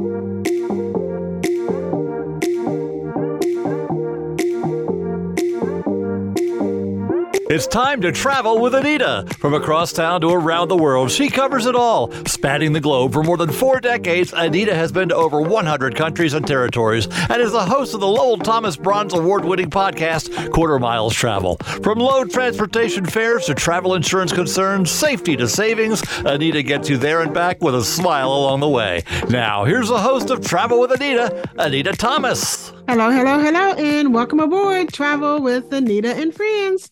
Música It's time to travel with Annita. From across town to around the world, she covers it all. Spanning the globe for more than four decades, Annita has been to over 100 countries and territories and is the host of the Lowell Thomas Bronze Award winning podcast, Quarter Miles Travel. From low transportation fares to travel insurance concerns, safety to savings, Annita gets you there and back with a smile along the way. Now, here's the host of Travel with Annita, Annita Thomas. Hello, hello, hello, and welcome aboard Travel with Annita and Friends.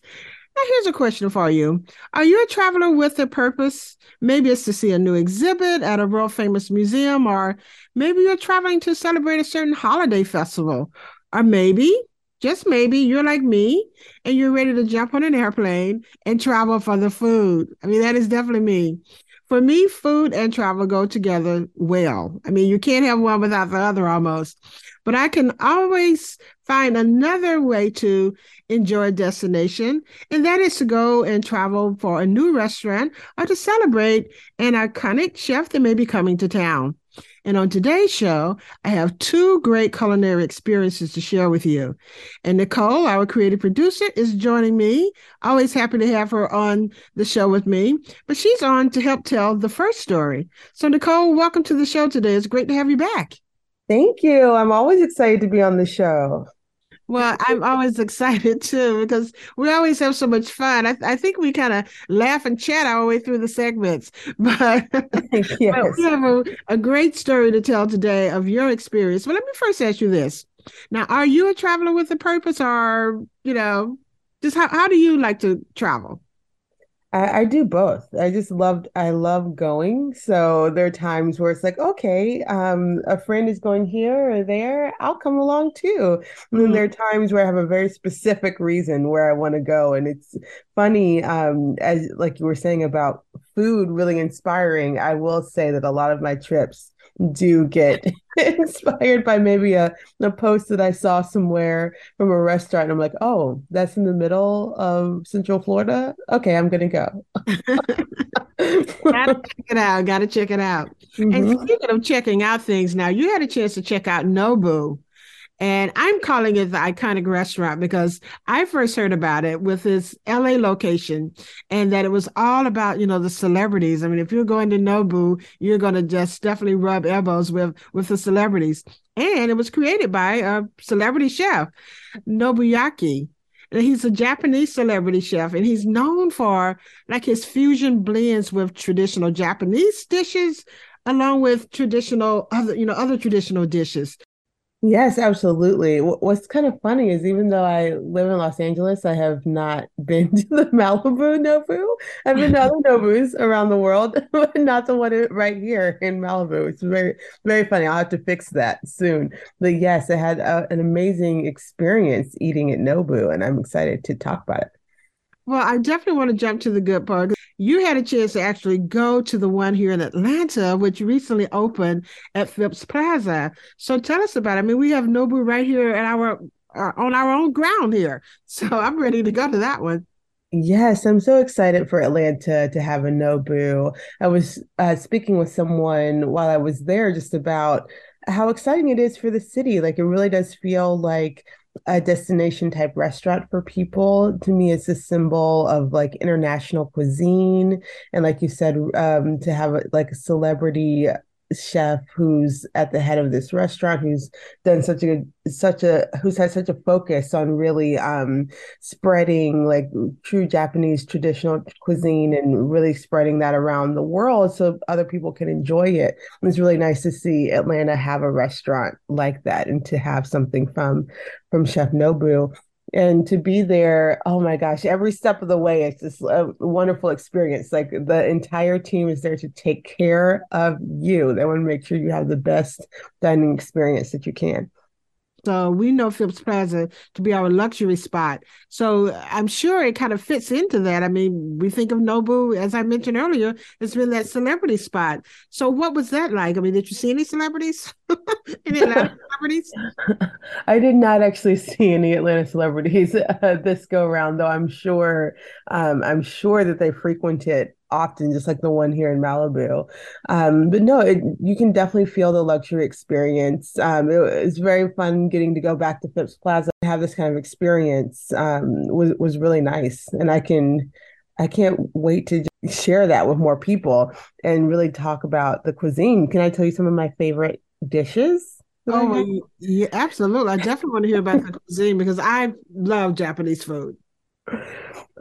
Now, here's a question for you Are you a traveler with a purpose? Maybe it's to see a new exhibit at a world famous museum, or maybe you're traveling to celebrate a certain holiday festival, or maybe, just maybe, you're like me and you're ready to jump on an airplane and travel for the food. I mean, that is definitely me. For me, food and travel go together well. I mean, you can't have one without the other almost but I can always find another way to enjoy a destination, and that is to go and travel for a new restaurant or to celebrate an iconic chef that may be coming to town. And on today's show, I have two great culinary experiences to share with you. And Nichole, our creative producer, is joining me. Always happy to have her on the show with me. But she's on to help tell the first story. So, Nichole, welcome to the show today. It's great to have you back. Thank you. I'm always excited to be on the show. Well, I'm always excited too because we always have so much fun. I, I think we kind of laugh and chat our way through the segments, but, yes. but we have a, a great story to tell today of your experience. But let me first ask you this: Now, are you a traveler with a purpose, or you know, just how how do you like to travel? I, I, do both. I just loved I love going. So there are times where it's like, okay, um, a friend is going here or there, I'll come along too. And then mm-hmm. there are times where I have a very specific reason where I want to go. And it's funny, um, as like you were saying about food really inspiring. I will say that a lot of my trips do get inspired by maybe a, a post that I saw somewhere from a restaurant. And I'm like, oh, that's in the middle of Central Florida. Okay, I'm gonna go. gotta check it out. Gotta check it out. Mm-hmm. And speaking of checking out things, now you had a chance to check out Nobu. And I'm calling it the iconic restaurant because I first heard about it with its LA location and that it was all about, you know, the celebrities. I mean, if you're going to Nobu, you're going to just definitely rub elbows with, with the celebrities. And it was created by a celebrity chef, Nobuyuki. And he's a Japanese celebrity chef, and he's known for like his fusion blends with traditional Japanese dishes, along with traditional other, you know, other traditional dishes. Yes, absolutely. What's kind of funny is even though I live in Los Angeles, I have not been to the Malibu Nobu. I've been to other Nobus around the world, but not the one right here in Malibu. It's very, very funny. I'll have to fix that soon. But yes, I had a, an amazing experience eating at Nobu, and I'm excited to talk about it. Well, I definitely want to jump to the good part. You had a chance to actually go to the one here in Atlanta, which recently opened at Phipps Plaza. So tell us about it. I mean, we have Nobu right here at our uh, on our own ground here. So I'm ready to go to that one. Yes, I'm so excited for Atlanta to have a Nobu. I was uh, speaking with someone while I was there just about how exciting it is for the city. Like it really does feel like a destination type restaurant for people. To me, it's a symbol of like international cuisine. And like you said, um, to have like a celebrity chef who's at the head of this restaurant who's done such a such a who's had such a focus on really um spreading like true Japanese traditional cuisine and really spreading that around the world so other people can enjoy it. It's really nice to see Atlanta have a restaurant like that and to have something from from Chef Nobu and to be there oh my gosh every step of the way it's just a wonderful experience. Like the entire team is there to take care of you. They want to make sure you have the best dining experience that you can so we know Phipps Plaza to be our luxury spot. So I'm sure it kind of fits into that. I mean, we think of Nobu, as I mentioned earlier, it's been that celebrity spot. So what was that like? I mean, did you see any celebrities? any Atlanta celebrities? I did not actually see any Atlanta celebrities uh, this go around, though I'm sure um, I'm sure that they frequented often, just like the one here in Malibu. Um, but no, it, you can definitely feel the luxury experience. Um, it was very fun getting to go back to Phipps Plaza and have this kind of experience. Um, was was really nice, and I can I can't wait to share that with more people and really talk about the cuisine. Can I tell you some of my favorite dishes? Oh, yeah, absolutely. I definitely want to hear about the cuisine because I love Japanese food.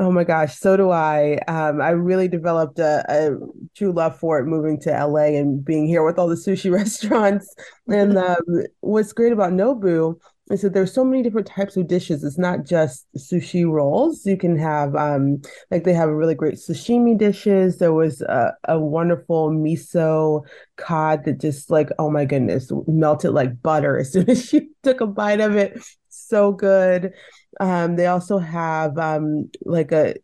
Oh my gosh, so do I. Um, I really developed a, a, true love for it moving to LA and being here with all the sushi restaurants. And um, what's great about Nobu is that there's so many different types of dishes. It's not just sushi rolls. You can have um, like they have really great sashimi dishes. There was a, a wonderful miso cod that just like oh my goodness melted like butter as soon as you took a bite of it. So good. Um, they also have um, like a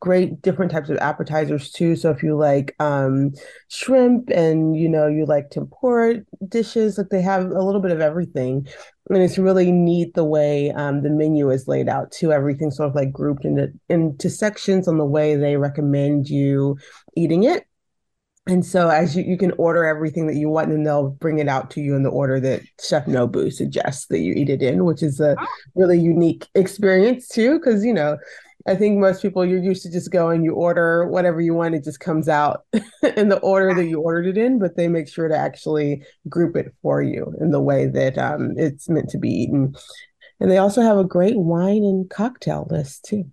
great different types of appetizers too. So if you like um, shrimp and you know you like tempura dishes, like they have a little bit of everything, and it's really neat the way um, the menu is laid out too. Everything sort of like grouped into into sections on the way they recommend you eating it. And so as you, you can order everything that you want and they'll bring it out to you in the order that Chef Nobu suggests that you eat it in, which is a oh. really unique experience too. Cause you know, I think most people you're used to just going, you order whatever you want, it just comes out in the order that you ordered it in, but they make sure to actually group it for you in the way that um, it's meant to be eaten. And they also have a great wine and cocktail list too.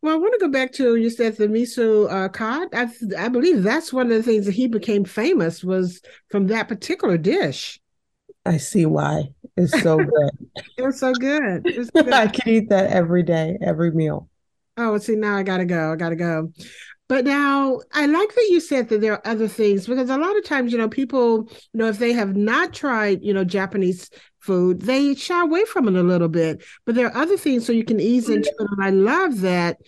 Well, I want to go back to you said the miso uh, cod. I, I believe that's one of the things that he became famous was from that particular dish. I see why. It's so good. it's so good. It's good. I can eat that every day, every meal. Oh, see, now I gotta go. I gotta go. But now I like that you said that there are other things because a lot of times, you know, people, you know, if they have not tried, you know, Japanese food, they shy away from it a little bit. But there are other things so you can ease into it. And I love that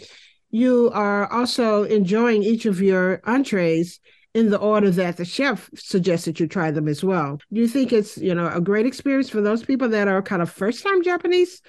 you are also enjoying each of your entrees in the order that the chef suggested you try them as well. Do you think it's, you know, a great experience for those people that are kind of first time Japanese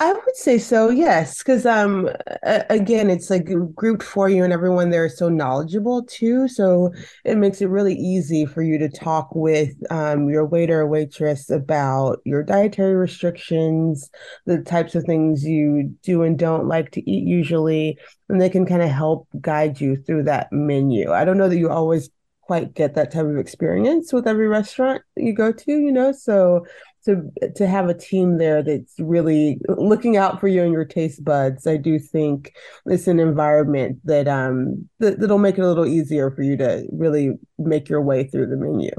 I would say so, yes, because um, again, it's like grouped for you, and everyone there is so knowledgeable too. So it makes it really easy for you to talk with um, your waiter or waitress about your dietary restrictions, the types of things you do and don't like to eat usually, and they can kind of help guide you through that menu. I don't know that you always quite get that type of experience with every restaurant you go to, you know, so to to have a team there that's really looking out for you and your taste buds i do think it's an environment that um that, that'll make it a little easier for you to really make your way through the menu.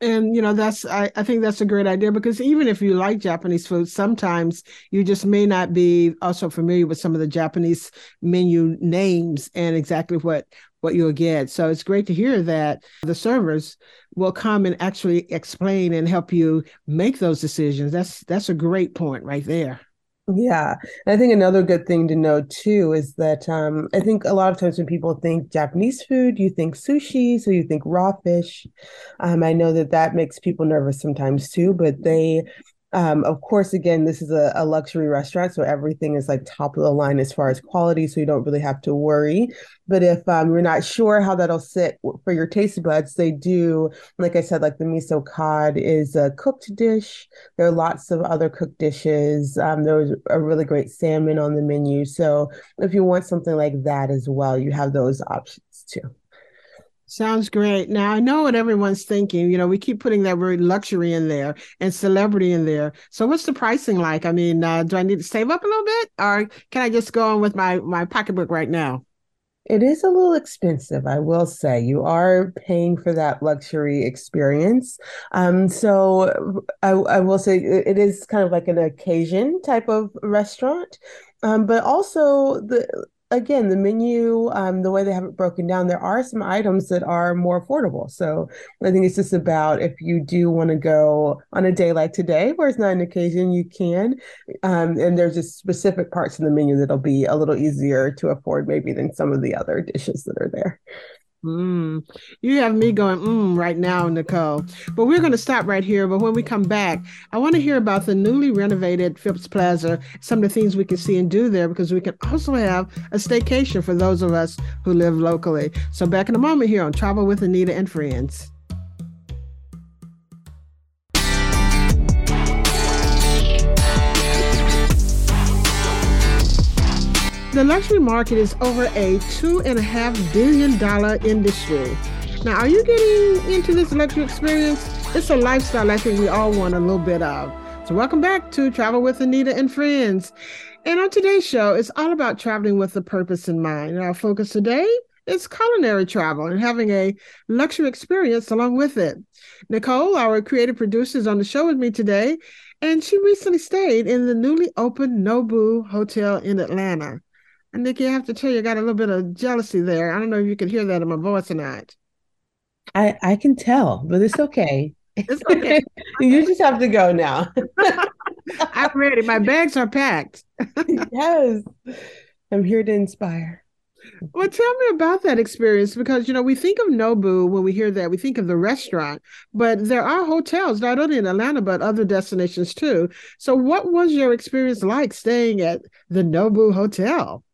And you know that's I, I think that's a great idea because even if you like japanese food sometimes you just may not be also familiar with some of the japanese menu names and exactly what what you'll get so it's great to hear that the servers will come and actually explain and help you make those decisions that's that's a great point right there yeah. And I think another good thing to know too is that um, I think a lot of times when people think Japanese food, you think sushi, so you think raw fish. Um, I know that that makes people nervous sometimes too, but they um, of course, again, this is a, a, luxury restaurant, so everything is like top of the line as far as quality, so you don't really have to worry. But if um, you're not sure how that'll sit for your taste buds, they do, like I said, like the miso cod is a cooked dish. There are lots of other cooked dishes. Um, there's a really great salmon on the menu. So if you want something like that as well, you have those options too. Sounds great. Now I know what everyone's thinking. You know, we keep putting that word luxury in there and celebrity in there. So what's the pricing like? I mean, uh, do I need to save up a little bit, or can I just go on with my my pocketbook right now? It is a little expensive, I will say. You are paying for that luxury experience. Um, so I, I will say it is kind of like an occasion type of restaurant. Um, but also the again, the menu, um, the way they have it broken down, there are some items that are more affordable. So I think it's just about if you do want to go on a day like today, where it's not an occasion, you can. Um, and there's just specific parts of the menu that'll be a little easier to afford, maybe than some of the other dishes that are there. Mm. You have me going mm right now, Nichole. But we're going to stop right here. But when we come back, I want to hear about the newly renovated Phipps Plaza, some of the things we can see and do there, because we can also have a staycation for those of us who live locally. So back in a moment here on Travel with Annita and Friends. The luxury market is over a two and a half billion dollar industry. Now, are you getting into this luxury experience? It's a lifestyle I think we all want a little bit of. So, welcome back to Travel with Annita and Friends. And on today's show, it's all about traveling with a purpose in mind. And our focus today is culinary travel and having a luxury experience along with it. Nichole, our creative producer, is on the show with me today, and she recently stayed in the newly opened Nobu Hotel in Atlanta. And Nikki, I have to tell you, I got a little bit of jealousy there. I don't know if you can hear that in my voice or not. I I can tell, but it's okay. It's okay. you just have to go now. I'm ready. My bags are packed. yes. I'm here to inspire. Well, tell me about that experience because you know we think of Nobu when we hear that we think of the restaurant, but there are hotels not only in Atlanta but other destinations too. So, what was your experience like staying at the Nobu Hotel?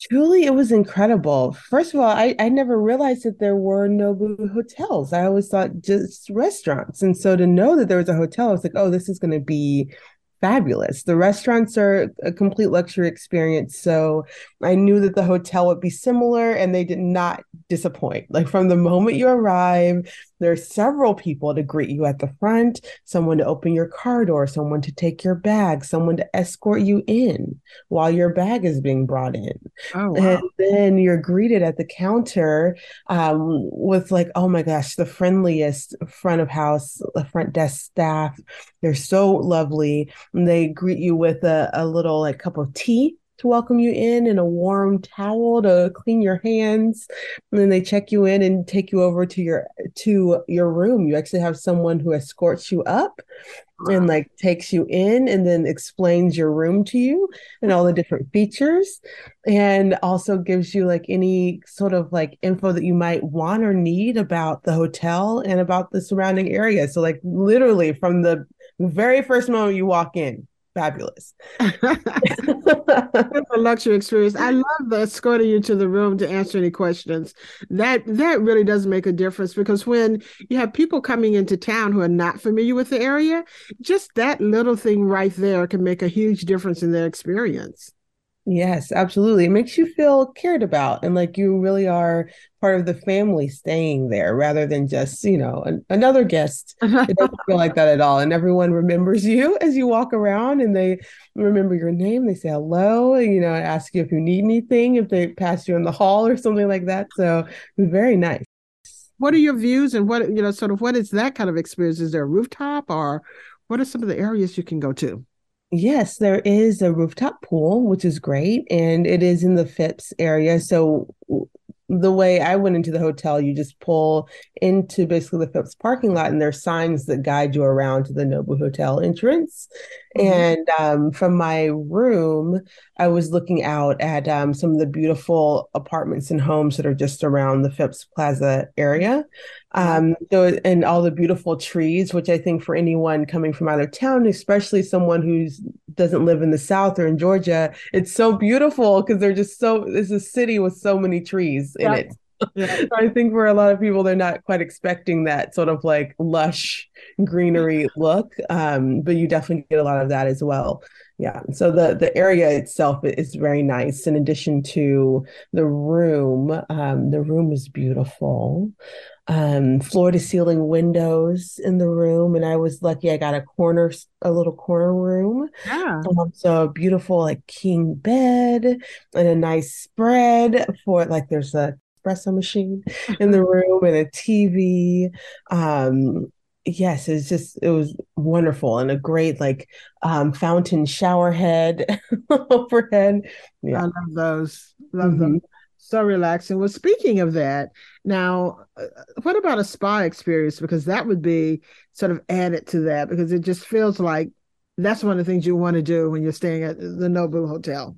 Truly, it was incredible. First of all, I, I never realized that there were Nobu hotels. I always thought just restaurants. And so to know that there was a hotel, I was like, oh, this is going to be fabulous. The restaurants are a complete luxury experience. So I knew that the hotel would be similar and they did not disappoint. Like from the moment you arrive, there are several people to greet you at the front, someone to open your car door, someone to take your bag, someone to escort you in while your bag is being brought in. Oh, wow. And then you're greeted at the counter um, with like, oh my gosh, the friendliest front of house, the front desk staff. They're so lovely. And they greet you with a, a little like cup of tea to welcome you in and a warm towel to clean your hands. And then they check you in and take you over to your to your room. You actually have someone who escorts you up and like takes you in and then explains your room to you and all the different features and also gives you like any sort of like info that you might want or need about the hotel and about the surrounding area. So like literally from the very first moment you walk in fabulous. a luxury experience. I mm-hmm. love the escorting you to the room to answer any questions. That that really does make a difference because when you have people coming into town who are not familiar with the area, just that little thing right there can make a huge difference in their experience. Yes, absolutely. It makes you feel cared about and like you really are part of the family staying there rather than just, you know, an, another guest. It doesn't feel like that at all. And everyone remembers you as you walk around and they remember your name. They say hello, and, you know, ask you if you need anything, if they pass you in the hall or something like that. So it's very nice. What are your views and what, you know, sort of what is that kind of experience? Is there a rooftop or what are some of the areas you can go to? Yes, there is a rooftop pool, which is great, and it is in the Phipps area. So the way I went into the hotel, you just pull into basically the Phipps parking lot, and there's signs that guide you around to the Nobu Hotel entrance. Mm-hmm. And um, from my room, I was looking out at um, some of the beautiful apartments and homes that are just around the Phipps Plaza area. Um, so, and all the beautiful trees, which I think for anyone coming from out of town, especially someone who doesn't live in the South or in Georgia, it's so beautiful because they're just so, it's a city with so many trees in it. Yeah. I think for a lot of people, they're not quite expecting that sort of like lush greenery look. Um, but you definitely get a lot of that as well. Yeah. So the the area itself is very nice. In addition to the room, um, the room is beautiful um, floor to ceiling windows in the room. And I was lucky I got a corner, a little corner room. Yeah. Um, so a beautiful like king bed and a nice spread for like there's a espresso machine in the room and a TV. Um, yes, it's just it was wonderful and a great like um, fountain shower head overhead. Yeah. I love those. Love mm-hmm. them so relaxing. Well, speaking of that, now, uh, what about a spa experience? Because that would be sort of added to that because it just feels like that's one of the things you want to do when you're staying at the Nobu Hotel.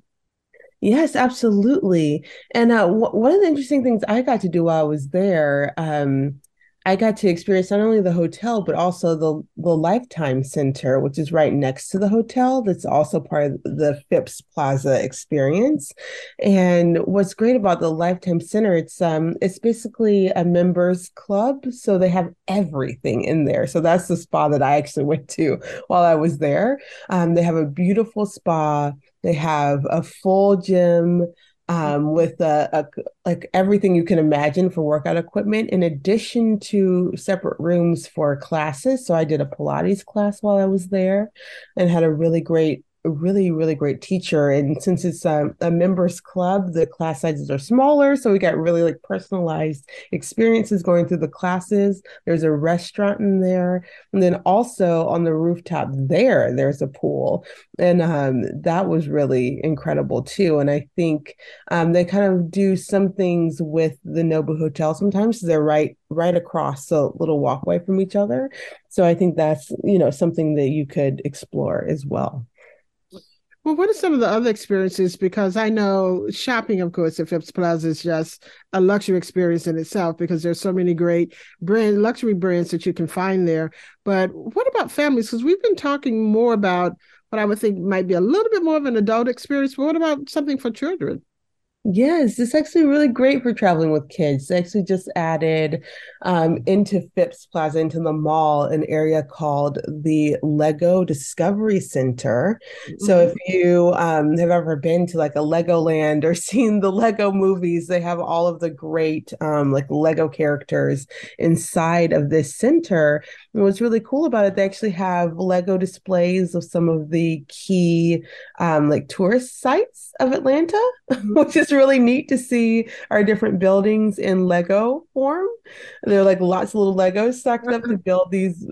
Yes, absolutely. And uh, w- one of the interesting things I got to do while I was there, um, I got to experience not only the hotel but also the the Lifetime Center, which is right next to the hotel. That's also part of the Phipps Plaza experience. And what's great about the Lifetime Center, it's um it's basically a members club, so they have everything in there. So that's the spa that I actually went to while I was there. Um, they have a beautiful spa. They have a full gym um, with a, a, like everything you can imagine for workout equipment, in addition to separate rooms for classes. So I did a Pilates class while I was there, and had a really great really really great teacher. And since it's um, a members club the class sizes are smaller. So we got really like personalized experiences going through the classes. There's a restaurant in there. And then also on the rooftop there there's a pool. And um, that was really incredible too. And i think um, they kind of do some things with the nobu hotel sometimes they're right right across a little walkway from each other. So i think that's you know something that you could explore as well well, what are some of the other experiences? Because I know shopping, of course, at Phipps Plaza is just a luxury experience in itself because there's so many great brand luxury brands that you can find there. But what about families? Because we've been talking more about what I would think might be a little bit more of an adult experience. But what about something for children? Yes, it's actually really great for traveling with kids. They actually just added um, into Phipps Plaza, into the mall, an area called the Lego Discovery Center. Mm-hmm. So if you um, have ever been to like a Legoland or seen the Lego movies, they have all of the great um, like Lego characters inside of this center. And what's really cool about it, they actually have Lego displays of some of the key um, like tourist sites of Atlanta, which is really neat to see our different buildings in Lego form. There are like lots of little Legos stacked up to build these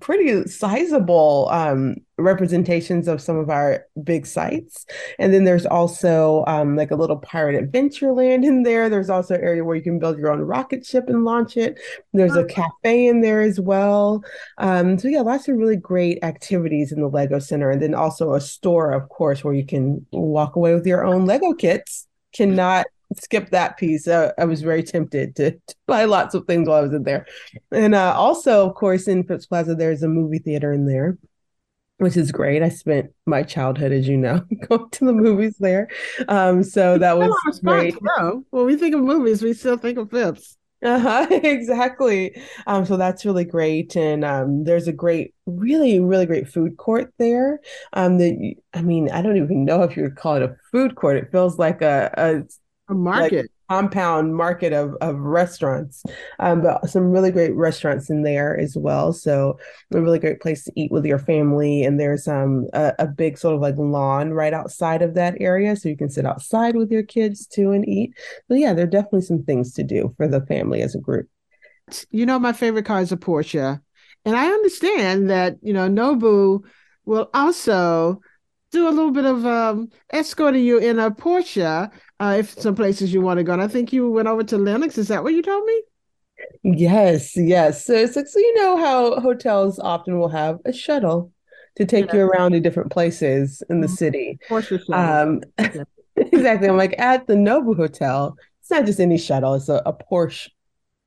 pretty sizable um, representations of some of our big sites. And then there's also um, like a little pirate adventure land in there. There's also an area where you can build your own rocket ship and launch it. There's a cafe in there as well. Um, so yeah, lots of really great activities in the Lego Center. And then also a store, of course, where you can walk away with your own Lego kits cannot skip that piece. Uh, I was very tempted to, to, buy lots of things while I was in there. And uh, also, of course, in Phipps Plaza, there's a movie theater in there, which is great. I spent my childhood, as you know, going to the movies there. Um, so that was great. No, when we think of movies, we still think of Phipps. Uh-huh, exactly. Um, so that's really great. And um, there's a great, really, really great food court there. Um, that I mean, I don't even know if you would call it a food court. It feels like a, a a market. Like compound market of, of restaurants. Um, but some really great restaurants in there as well. So a really great place to eat with your family. And there's um a, a, big sort of like lawn right outside of that area. So you can sit outside with your kids too and eat. So yeah there are definitely some things to do for the family as a group. You know my favorite car is a porsche. And i understand that you know nobu will also do a little bit of um, escorting you in a Porsche uh, if some places you want to go. And I think you went over to Lenox. Is that what you told me? Yes, yes. So, so, so you know how hotels often will have a shuttle to take yeah. you around to different places in the mm-hmm. city. Porsche shuttle. Um, exactly. I'm like at the Nobu Hotel. It's not just any shuttle; it's a, a Porsche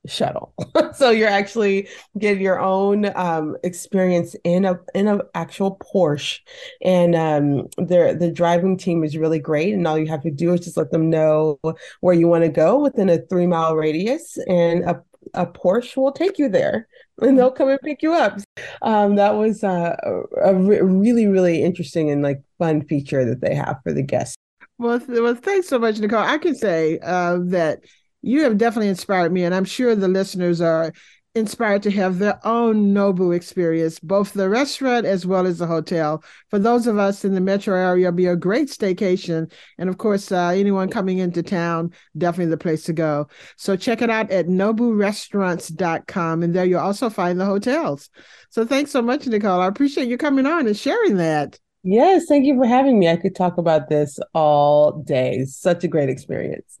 shuttle. so you're actually get your own um, experience in a in an actual Porsche, and um, the the driving team is really great. And all you have to do is just let them know where you want to go within a three mile radius, and a a Porsche will take you there and they'll come and pick you up. Um, that was uh, a, re- really, really interesting and like fun feature that they have for the guests. Well, well, thanks so much, Nichole. I can say uh, that you have definitely inspired me, and I'm sure the listeners are inspired to have their own Nobu experience, both the restaurant as well as the hotel. For those of us in the metro area, be a great staycation. And of course, uh, anyone coming into town, definitely the place to go. So check it out at noburestaurants.com. And there you'll also find the hotels. So thanks so much, Nichole. I appreciate you coming on and sharing that. Yes, thank you for having me. I could talk about this all day. Such a great experience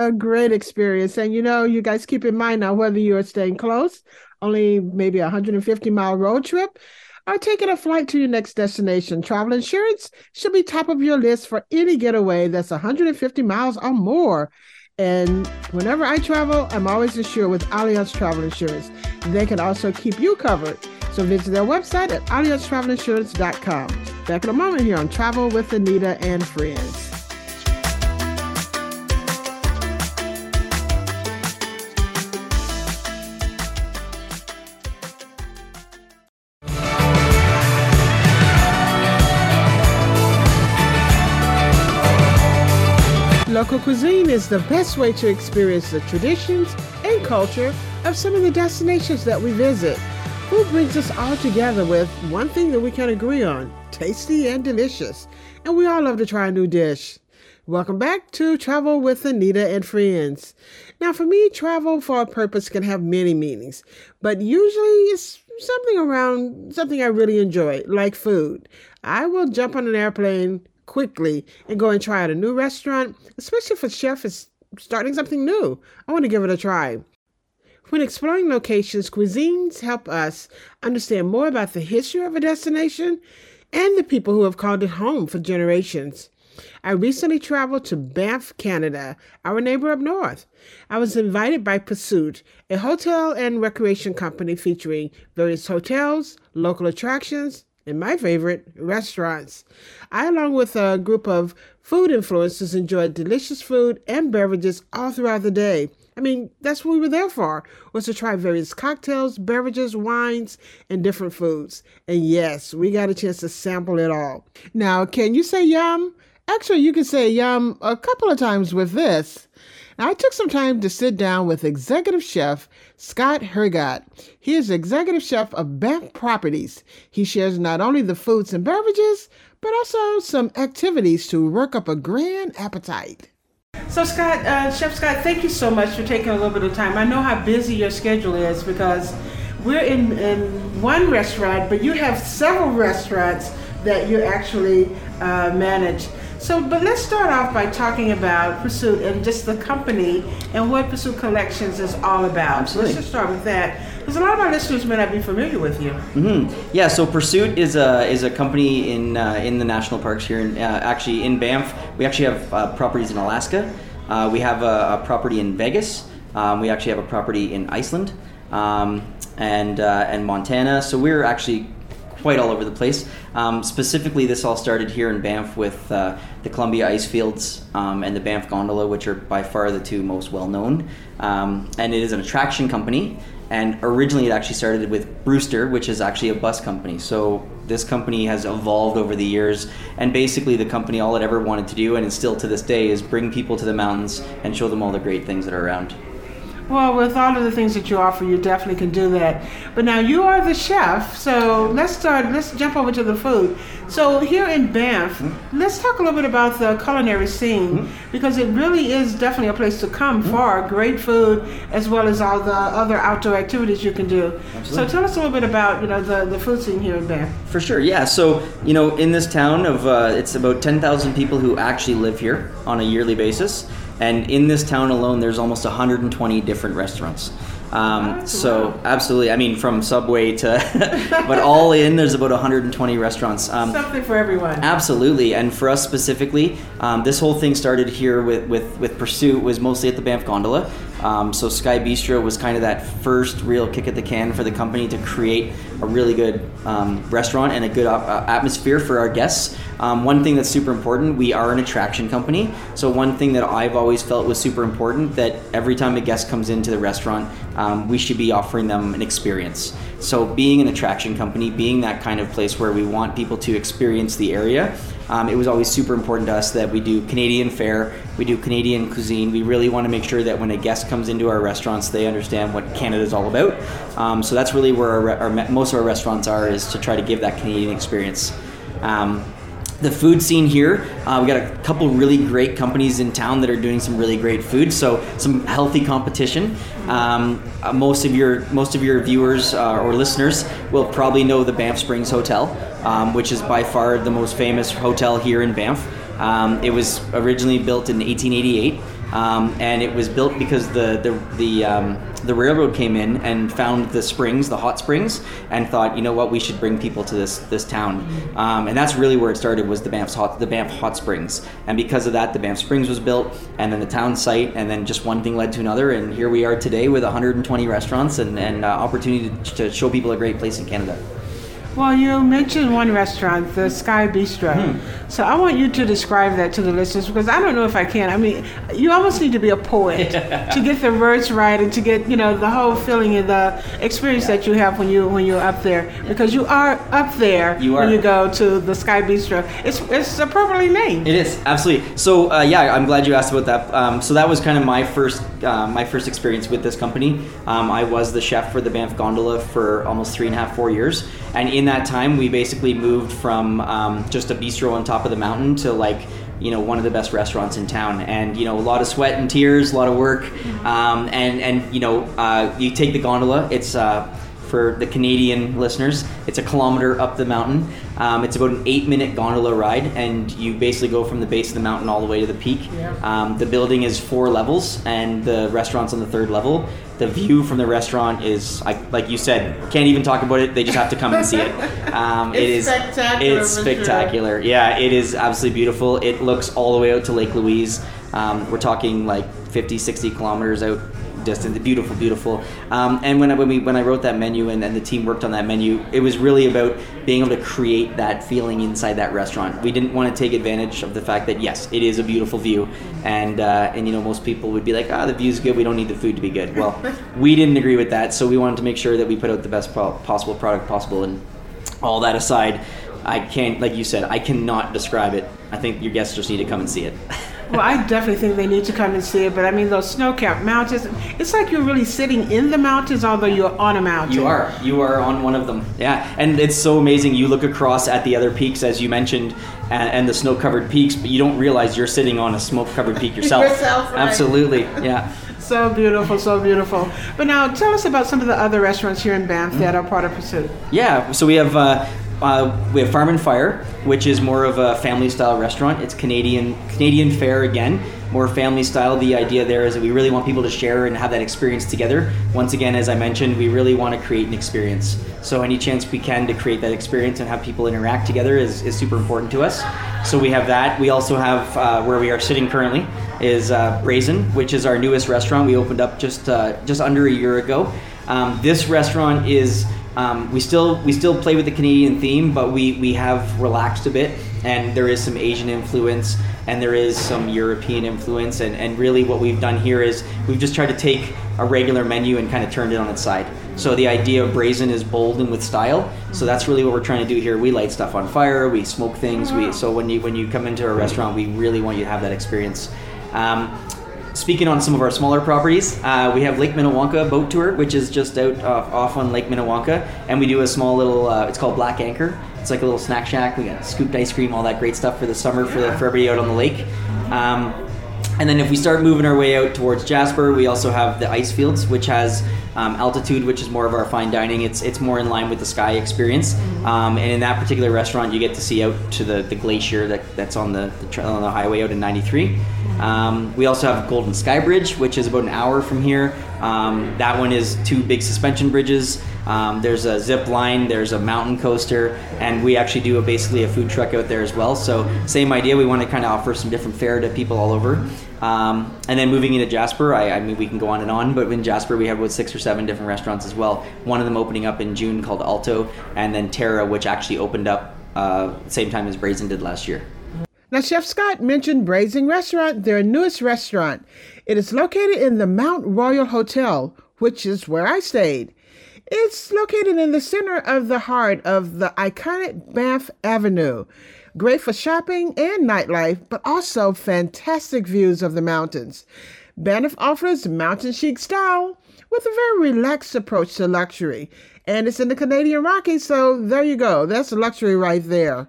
a great experience. And you know, you guys keep in mind now whether you're staying close, only maybe a 150 mile road trip, or taking a flight to your next destination, travel insurance should be top of your list for any getaway that's 150 miles or more. And whenever I travel, I'm always insured with Allianz Travel Insurance. They can also keep you covered. So visit their website at allianztravelinsurance.com. Back in a moment here on Travel with Annita and Friends. Local cuisine is the best way to experience the traditions and culture of some of the destinations that we visit. Food brings us all together with one thing that we can agree on tasty and delicious. And we all love to try a new dish. Welcome back to Travel with Annita and Friends. Now, for me, travel for a purpose can have many meanings, but usually it's something around something I really enjoy, like food. I will jump on an airplane quickly and go and try out a new restaurant, especially if a chef is starting something new. I want to give it a try. When exploring locations, cuisines help us understand more about the history of a destination and the people who have called it home for generations. I recently traveled to Banff, Canada, our neighbor up north. I was invited by Pursuit, a hotel and recreation company featuring various hotels, local attractions, and my favorite, restaurants. I, along with a group of food influencers, enjoyed delicious food and beverages all throughout the day. I mean, that's what we were there for, was to try various cocktails, beverages, wines, and different foods. And yes, we got a chance to sample it all. Now, can you say yum? Actually, you can say yum a couple of times with this. I took some time to sit down with executive chef Scott Hergott. He is executive chef of Banff Properties. He shares not only the foods and beverages, but also some activities to work up a grand appetite. So, Scott, uh, Chef Scott, thank you so much for taking a little bit of time. I know how busy your schedule is because we're in, in one restaurant, but you have several restaurants that you actually uh, manage. So, but let's start off by talking about Pursuit and just the company and what Pursuit Collections is all about. Absolutely. Let's just start with that, because a lot of our listeners may not be familiar with you. Mm-hmm. Yeah, so Pursuit is a is a company in uh, in the national parks here. In, uh, actually, in Banff, we actually have uh, properties in Alaska. Uh, we have a, a, property in Vegas. Um, we actually have a property in Iceland um, and uh, and Montana. So we're actually quite all over the place. Um, specifically, this all started here in Banff with uh, the Columbia Ice Fields um, and the Banff Gondola, which are by far the two most well known. Um, and it is an attraction company. And originally, it actually started with Brewster, which is actually a bus company. So this company has evolved over the years. And basically, the company, all it ever wanted to do, and is still to this day, is bring people to the mountains and show them all the great things that are around. Well, with all of the things that you offer, you definitely can do that. But now you are the chef, so let's start. Let's jump over to the food. So here in Banff, mm-hmm. let's talk a little bit about the culinary scene mm-hmm. because it really is definitely a place to come mm-hmm. for great food as well as all the other outdoor activities you can do. Absolutely. So tell us a little bit about you know the, the food scene here in Banff. For sure, yeah. So you know in this town of uh, it's about ten thousand people who actually live here on a yearly basis. And in this town alone, there's almost 120 different restaurants. Um, so absolutely, I mean, from Subway to, but all in, there's about 120 restaurants. Um, Something for everyone. Absolutely, and for us specifically, um, this whole thing started here with with with Pursuit was mostly at the Banff Gondola. Um, so Sky Bistro was kind of that first real kick at the can for the company to create a really good um, restaurant and a good uh, atmosphere for our guests. Um, one thing that's super important, we are an attraction company. So one thing that I've always felt was super important that every time a guest comes into the restaurant, um, we should be offering them an experience. So being an attraction company, being that kind of place where we want people to experience the area, um, it was always super important to us that we do Canadian fare, we do Canadian cuisine. We really want to make sure that when a guest comes into our restaurants, they understand what Canada is all about. Um, so that's really where our, our, most of our restaurants are, is to try to give that Canadian experience. Um, the food scene here. Uh, we got a couple really great companies in town that are doing some really great food. So some healthy competition. Um, uh, most of your most of your viewers uh, or listeners will probably know the Banff Springs Hotel, um, which is by far the most famous hotel here in Banff. Um, it was originally built in 1888. Um, and it was built because the the the um, the railroad came in and found the springs, the hot springs, and thought, you know what, we should bring people to this this town, um, and that's really where it started was the Banff's hot the Banff Hot Springs, and because of that, the Banff Springs was built, and then the town site, and then just one thing led to another, and here we are today with 120 restaurants and and uh, opportunity to, to show people a great place in Canada. Well, you mentioned one restaurant, the Sky Bistro. Hmm. So I want you to describe that to the listeners because I don't know if I can. I mean, you almost need to be a poet to get the words right and to get you know the whole feeling and the experience that you have when you when you're up there because you are up there You when you go to the Sky Bistro. It's it's appropriately named. It is absolutely. So uh, yeah, I'm glad you asked about that. Um, so that was kind of my first uh, my first experience with this company. Um, I was the chef for the Banff Gondola for almost three and a half, four years, and in that time, we basically moved from um, just a bistro on top of the mountain to like you know one of the best restaurants in town. And you know a lot of sweat and tears a lot of work. Um, and and you know uh, you take the gondola it's uh, for the Canadian listeners, it's a kilometer up the mountain. Um, it's about an eight minute gondola ride, and you basically go from the base of the mountain all the way to the peak. Um, the building is four levels, and the restaurant's on the third level. The view from the restaurant is, I, like you said, can't even talk about it. They just have to come and see it. Um, it It's spectacular, It's for sure. spectacular. Yeah, it is absolutely beautiful. It looks all the way out to Lake Louise. Um, we're talking like 50, 60 kilometers out distant. Beautiful, beautiful. Um, and when I, when we when I wrote that menu and, and the team worked on that menu, it was really about being able to create that feeling inside that restaurant. We didn't want to take advantage of the fact that yes, it is a beautiful view, and uh, and you know most people would be like, ah, the view's good. We don't need the food to be good. Well, we didn't agree with that, so we wanted to make sure that we put out the best po- possible product possible. And all that aside, I can't, like you said, I cannot describe it. I think your guests just need to come and see it. Well, I definitely think they need to come and see it. But I mean, those snow-capped mountains, it's like you're really sitting in the mountains, although you're on a mountain. You are. You are on one of them. Yeah, and it's so amazing. You look across at the other peaks, as you mentioned, and, and the snow-covered peaks, but you don't realize you're sitting on a smoke-covered peak yourself. Yourself, right. Absolutely. Yeah. So beautiful, so beautiful. But now tell us about some of the other restaurants here in Banff that are part of Pursuit. Yeah. So we have. Uh, uh, we have Farm and Fire, which is more of a family-style restaurant. It's Canadian Canadian fare again, more family style. The idea there is that we really want people to share and have that experience together. Once again, as I mentioned, we really want to create an experience. So any chance we can to create that experience and have people interact together is, is super important to us. So we have that. We also have uh, where we are sitting currently is uh, Brazen, which is our newest restaurant. We opened up just uh, just under a year ago. Um, this restaurant is um, we still we still play with the Canadian theme, but we we have relaxed a bit, and there is some Asian influence, and there is some European influence, and and really what we've done here is we've just tried to take a regular menu and kind of turned it on its side. So the idea of brazen is bold and with style. So that's really what we're trying to do here. We light stuff on fire, we smoke things. We so when you when you come into a restaurant, we really want you to have that experience. Um, Speaking on some of our smaller properties, uh, we have Lake Minnewanka boat tour, which is just out uh, off on Lake Minnewanka, and we do a small little. Uh, it's called Black Anchor. It's like a little snack shack. We got scooped ice cream, all that great stuff for the summer for, for everybody out on the lake. Um, and then if we start moving our way out towards Jasper, we also have the ice fields, which has um, altitude, which is more of our fine dining. It's it's more in line with the sky experience. Um, and in that particular restaurant, you get to see out to the, the glacier that, that's on the, the tra- on the highway out in 93. Um, we also have Golden Sky Bridge, which is about an hour from here. Um, that one is two big suspension bridges. Um, there's a zip line, there's a mountain coaster, and we actually do a, basically a food truck out there as well. So same idea. We want to kind of offer some different fare to people all over. Um, and then moving into Jasper, I, I mean we can go on and on, but in Jasper we have about six or seven different restaurants as well. One of them opening up in June called Alto, and then Terra, which actually opened up uh, same time as Brazen did last year. Now, Chef Scott mentioned Brazen Restaurant, their newest restaurant. It is located in the Mount Royal Hotel, which is where I stayed. It's located in the center of the heart of the iconic Banff Avenue. Great for shopping and nightlife, but also fantastic views of the mountains. Banff offers mountain chic style with a very relaxed approach to luxury. And it's in the Canadian Rockies, so there you go. That's luxury right there.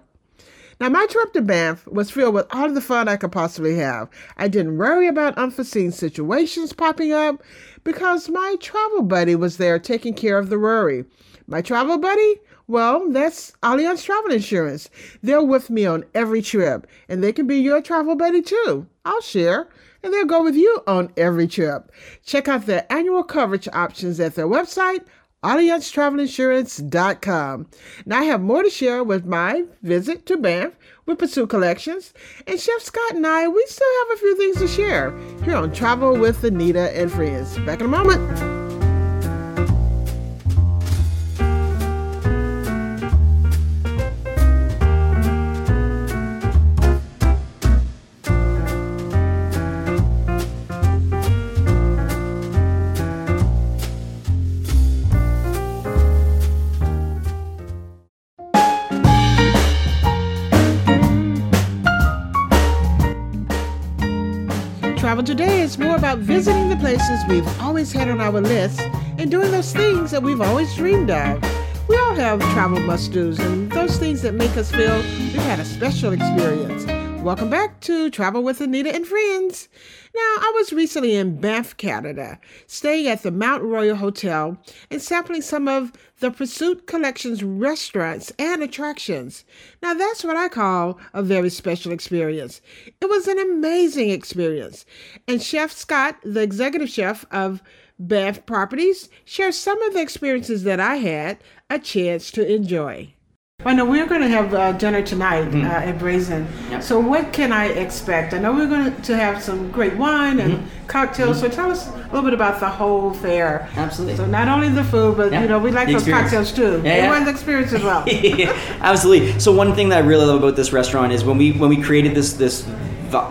Now, my trip to Banff was filled with all the fun I could possibly have. I didn't worry about unforeseen situations popping up because my travel buddy was there taking care of the worry. My travel buddy? Well, that's Allianz Travel Insurance. They're with me on every trip, and they can be your travel buddy too. I'll share. and they'll go with you on every trip. Check out their annual coverage options at their website, AllianzTravelInsurance.com. Now I have more to share with my visit to Banff with Pursuit Collections, and Chef Scott and I, we still have a few things to share here on Travel with Annita and Friends. Back in a moment. Travel Today is more about visiting the places we've always had on our list and doing those things that we've always dreamed of. We all have travel must do's and those things that make us feel we've had a special experience. Welcome back to Travel with Annita and Friends. Now, I was recently in Banff, Canada, staying at the Mount Royal Hotel and sampling some of the Pursuit Collection's restaurants and attractions. Now, that's what I call a very special experience. It was an amazing experience. And Chef Scott, the executive chef of Banff Properties, shares some of the experiences that I had a chance to enjoy. I know we're going to have uh, dinner tonight mm-hmm. uh, at Brazen. Yep. So what can I expect? I know we're going to have some great wine and mm-hmm. cocktails. Mm-hmm. So tell us a little bit about the whole fare. Absolutely. So not only the food, but you know we like the those experience. cocktails too. Yeah, yeah. experience as well. Absolutely. So one thing that I really love about this restaurant is when we when we created this this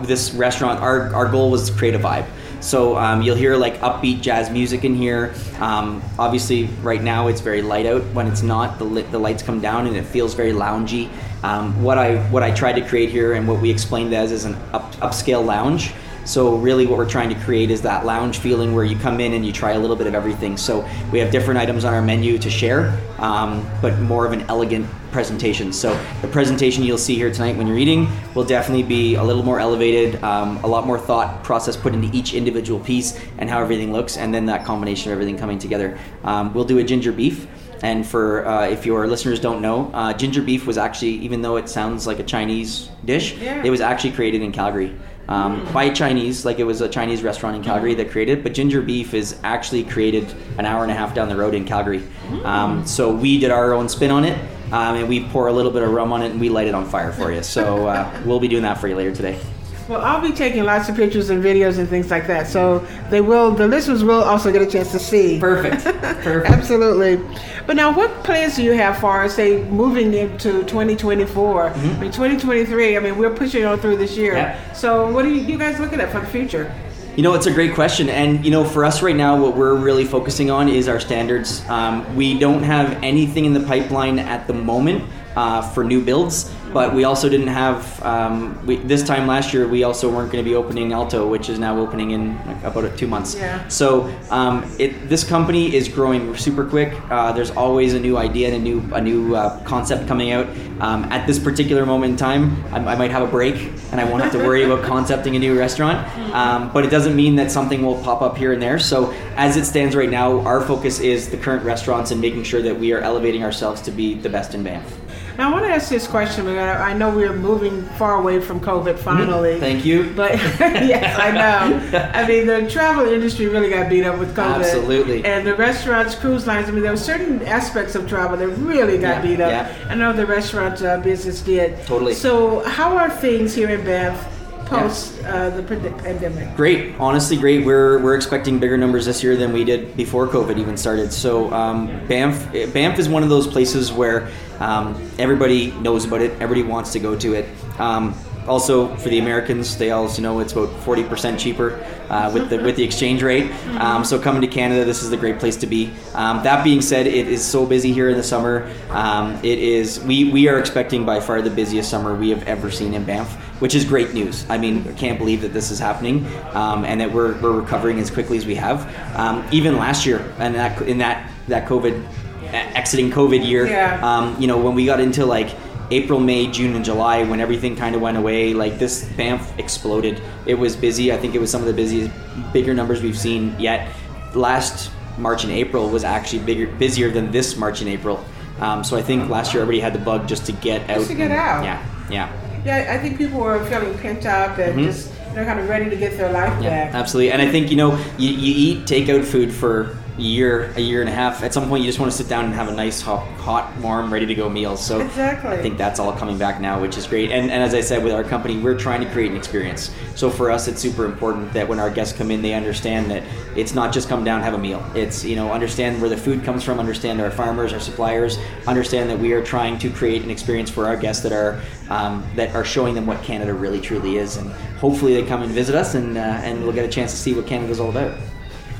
this restaurant, our our goal was to create a vibe. So um, you'll hear like upbeat jazz music in here. Um, obviously, right now it's very light out. When it's not, the the lights come down and it feels very loungy. Um, what I what I tried to create here and what we explained as is an up, upscale lounge. So really what we're trying to create is that lounge feeling where you come in and you try a little bit of everything. So we have different items on our menu to share, um, but more of an elegant presentation. So the presentation you'll see here tonight when you're eating will definitely be a little more elevated, um, a lot more thought process put into each individual piece and how everything looks, and then that combination of everything coming together. Um, we'll do a ginger beef. And for uh, if your listeners don't know, uh, ginger beef was actually, even though it sounds like a Chinese dish, yeah. it was actually created in Calgary um, by Chinese, like it was a Chinese restaurant in Calgary that created. But ginger beef is actually created an hour and a half down the road in Calgary. Um, so we did our own spin on it, um, and we pour a little bit of rum on it and we light it on fire for you. So uh, we'll be doing that for you later today. Well, I'll be taking lots of pictures and videos and things like that. So they will, the listeners will also get a chance to see. Perfect. Perfect. Absolutely. But now, what plans do you have for, say, moving into 2024? Mm-hmm. I mean, 2023, I mean, we're pushing on through this year. Yep. So what are you, you guys looking at for the future? You know, it's a great question. And, you know, for us right now, what we're really focusing on is our standards. Um, we don't have anything in the pipeline at the moment uh, for new builds. But we also didn't have um, we, this time last year. We also weren't going to be opening Alto, which is now opening in about two months. Yeah. So um, it, this company is growing super quick. Uh, there's always a new idea and a new a new uh, concept coming out. Um, at this particular moment in time, I, I, might have a break and I won't have to worry about concepting a new restaurant. Um, but it doesn't mean that something will pop up here and there. So as it stands right now, our focus is the current restaurants and making sure that we are elevating ourselves to be the best in Banff. Now, I want to ask this question because I know we're moving far away from COVID finally. Thank you. But yes, I know. I mean, the travel industry really got beat up with COVID. Absolutely. And the restaurants, cruise lines, I mean, there were certain aspects of travel that really got yeah, beat up. Yeah. I know the restaurant uh, business did. Totally. So, how are things here in Banff? Post uh, the pandemic? Great, honestly, great. We're we're expecting bigger numbers this year than we did before COVID even started. So um, Banff Banff is one of those places where um, everybody knows about it. Everybody wants to go to it. Um, also, for the Americans, they also know it's about forty percent cheaper uh, with the with the exchange rate. Um, so coming to Canada, this is the great place to be. Um, that being said, it is so busy here in the summer. Um, it is we we are expecting by far the busiest summer we have ever seen in Banff, which is great news. I mean, I can't believe that this is happening um, and that we're we're recovering as quickly as we have. Um, even last year, and that in that that COVID exiting COVID year, yeah. Um, you know, when we got into like April, May, June, and July, when everything kind of went away, like this Banff exploded. It was busy. I think it was some of the busiest, bigger numbers we've seen yet. Last March and April was actually bigger, busier than this March and April. Um, so I think last year everybody had the bug just to get out. Just to get out. Yeah, yeah. Yeah, I think people were feeling pent up and mm-hmm. just they're kind of ready to get their life Yeah, back. absolutely. And I think you know you, you eat takeout food for year, a year and a half. At some point, you just want to sit down and have a nice, hot, hot warm, ready to go meal. So Exactly. I think that's all coming back now, which is great. And, and as I said, with our company, we're trying to create an experience. So for us, it's super important that when our guests come in, they understand that it's not just come down have a meal. It's you know understand where the food comes from, understand our farmers, our suppliers, understand that we are trying to create an experience for our guests that are um, that are showing them what Canada really truly is, and hopefully they come and visit us and uh, and we'll get a chance to see what Canada's all about.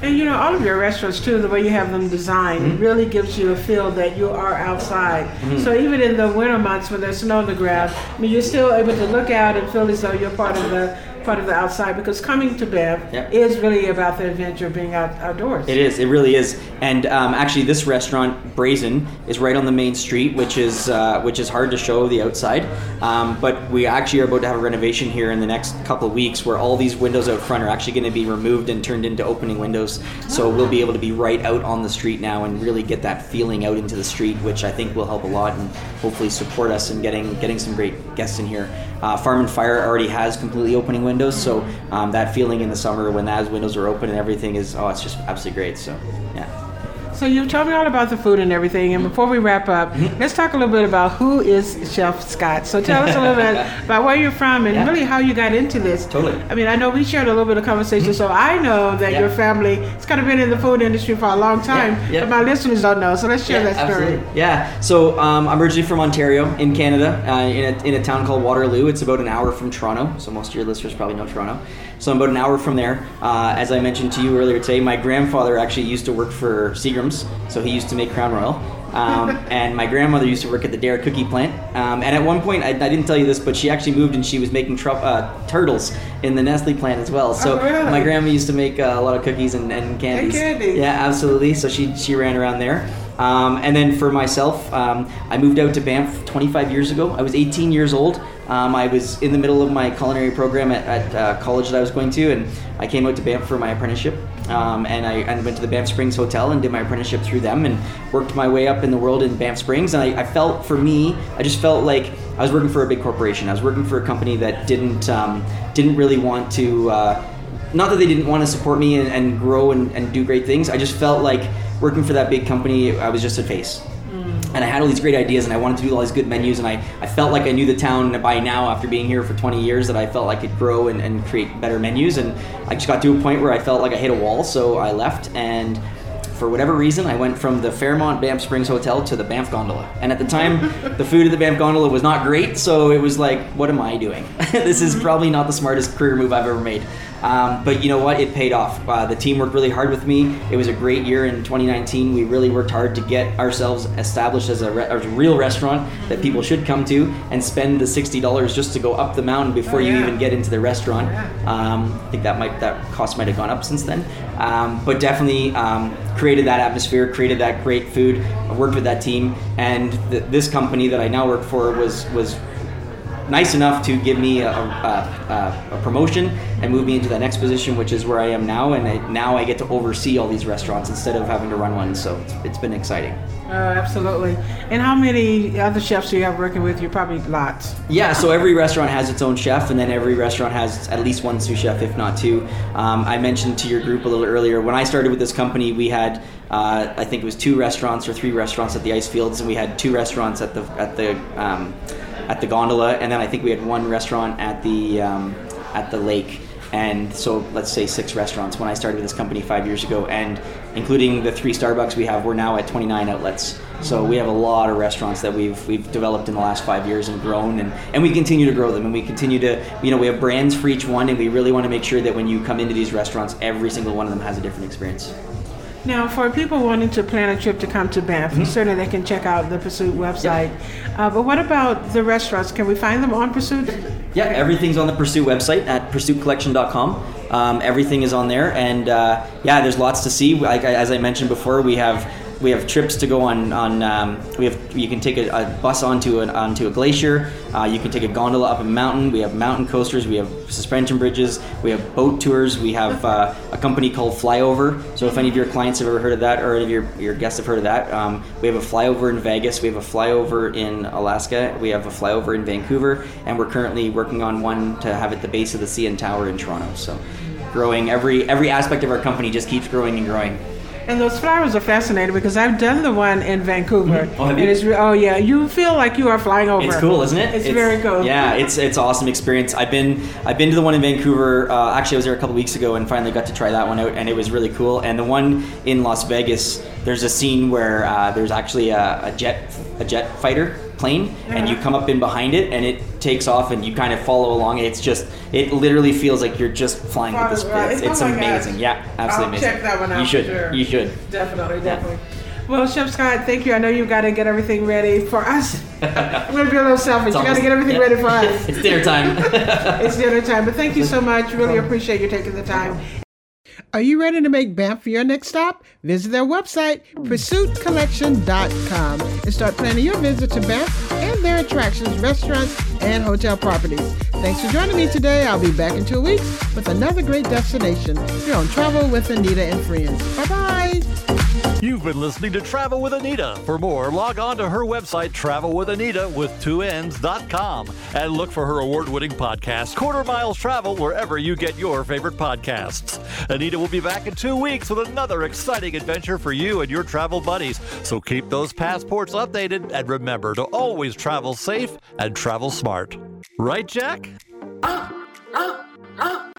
And you know, all of your restaurants too, the way you have them designed, Mm-hmm. really gives you a feel that you are outside. So even in the winter months when there's snow on the ground, I mean, you're still able to look out and feel as though you're part of the part of the outside because coming to Banff Yep. is really about the adventure of being out, outdoors. It is. It really is. And um, actually, this restaurant, Brazen, is right on the main street, which is uh, which is hard to show the outside. Um, but we actually are about to have a renovation here in the next couple of weeks, where all these windows out front are actually going to be removed and turned into opening windows. So we'll be able to be right out on the street now and really get that feeling out into the street, which I think will help a lot and hopefully support us in getting getting some great guests in here. Uh, Farm and Fire already has completely opening windows, so um, that feeling in the summer when those windows are open and everything is oh, it's just absolutely great. So yeah. So you told me all about the food and everything, and before we wrap up, let's talk a little bit about who is Chef Scott. So tell us a little bit about where you're from and Yeah. really how you got into this. Totally. I mean, I know we shared a little bit of conversation, so I know that Yeah. your family has kind of been in the food industry for a long time, yeah. but my listeners don't know. So let's share that story. absolutely. Yeah. So um, I'm originally from Ontario, in Canada, uh, in, a, in a town called Waterloo. It's about an hour from Toronto. So most of your listeners probably know Toronto. So I'm about an hour from there. Uh, as I mentioned to you earlier today, my grandfather actually used to work for Seagram's. So he used to make Crown Royal. Um, and my grandmother used to work at the Dare cookie plant. Um, and at one point, I, I didn't tell you this, but she actually moved and she was making tru- uh, turtles in the Nestle plant as well. So Oh, really? my grandma used to make uh, a lot of cookies and, and candies. candies. Yeah, absolutely. So she she ran around there. Um, and then for myself, um, I moved out to Banff 25 years ago. I was 18 years old. Um, I was in the middle of my culinary program at, at uh, college that I was going to, and I came out to Banff for my apprenticeship. Um, and I went to the Banff Springs Hotel and did my apprenticeship through them, and worked my way up in the world in Banff Springs. And I, I felt, for me, I just felt like I was working for a big corporation. I was working for a company that didn't um, didn't really want to. Uh, not that they didn't want to support me and, and grow and, and do great things. I just felt like working for that big company, I was just a face. And I had all these great ideas and I wanted to do all these good menus and I, I felt like I knew the town by now after being here for 20 years that I felt I could grow and, and create better menus and I just got to a point where I felt like I hit a wall so I left and for whatever reason, I went from the Fairmont Banff Springs Hotel to the Banff Gondola. And at the time, the food at the Banff Gondola was not great, so it was like, what am I doing? this is probably not the smartest career move I've ever made. Um, but you know what? It paid off. Uh, the team worked really hard with me. It was a great year in 2019. We really worked hard to get ourselves established as a, re- as a real restaurant that people should come to and spend the $60 just to go up the mountain before Oh, you even get into the restaurant. Um, I think that might that cost might have gone up since then, um, but definitely um, created that atmosphere, created that great food. I worked with that team, and th- this company that I now work for was was nice enough to give me a, a, a, a promotion and move me into the next position, which is where I am now. And I, now I get to oversee all these restaurants instead of having to run one. So it's, it's been exciting. Oh, absolutely. And how many other chefs do you have working with you? Probably lots. Yeah, so every restaurant has its own chef, and then every restaurant has at least one sous chef, if not two. Um, I mentioned to your group a little earlier when I started with this company, we had uh, I think it was two restaurants or three restaurants at the ice fields, and we had two restaurants at the at the um, at the gondola, and then I think we had one restaurant at the um, at the lake. And so let's say six restaurants when I started this company five years ago, and including the three Starbucks we have, we're now at 29 outlets. So we have a lot of restaurants that we've we've developed in the last five years and grown, and, and we continue to grow them, and we continue to you know we have brands for each one, and we really want to make sure that when you come into these restaurants, every single one of them has a different experience. Now, for people wanting to plan a trip to come to Banff, Mm-hmm. certainly they can check out the Pursuit website. Uh, but what about the restaurants? Can we find them on Pursuit? Yeah, everything's on the Pursuit website at pursuitcollection.com. Um, everything is on there, and uh, yeah, there's lots to see. Like as I mentioned before, we have we have trips to go on on um, we have you can take a, a bus onto an onto a glacier. Uh, you can take a gondola up a mountain. We have mountain coasters. We have suspension bridges. We have boat tours. We have uh, a company called Flyover. So if any of your clients have ever heard of that, or any of your, your guests have heard of that, um, we have a flyover in Vegas. We have a flyover in Alaska. We have a flyover in Vancouver, and we're currently working on one to have at the base of the CN Tower in Toronto. So growing every every aspect of our company just keeps growing and growing. And those flowers are fascinating because I've done the one in Vancouver. Oh, have you? It's, re- oh yeah, you feel like you are flying over. It's cool, isn't it? It's, very cool. Yeah, it's it's awesome experience. I've been I've been to the one in Vancouver. Uh, actually, I was there a couple weeks ago and finally got to try that one out, and it was really cool. And the one in Las Vegas, there's a scene where uh, there's actually a, a jet a jet fighter plane, and you come up in behind it, and it takes off, and you kind of follow along. It's just it literally feels like you're just flying with this. Right. It's, it's Oh amazing. gosh. Yeah, absolutely I'll amazing. check that one out You should. sure. You should. Definitely, definitely. Well, Chef Scott, thank you. I know you've got to get everything ready for us. I'm going to be a little selfish. You got to get everything ready for us. it's dinner time. It's dinner time. But thank you so much. Really um, appreciate you taking the time. Are you ready to make Banff your next stop? Visit their website, pursuitcollection.com, and start planning your visit to Banff and their attractions, restaurants, and hotel properties. Thanks for joining me today. I'll be back in two weeks with another great destination here on Travel with Annita and Friends. Bye bye. You've been listening to Travel with Annita. For more, log on to her website, travelwithanita with two N's.com, and look for her award winning podcast, Quarter Miles Travel, wherever you get your favorite podcasts. Annita will be back in two weeks with another exciting adventure for you and your travel buddies. So keep those passports updated and remember to always travel safe and travel smart. Right, Jack?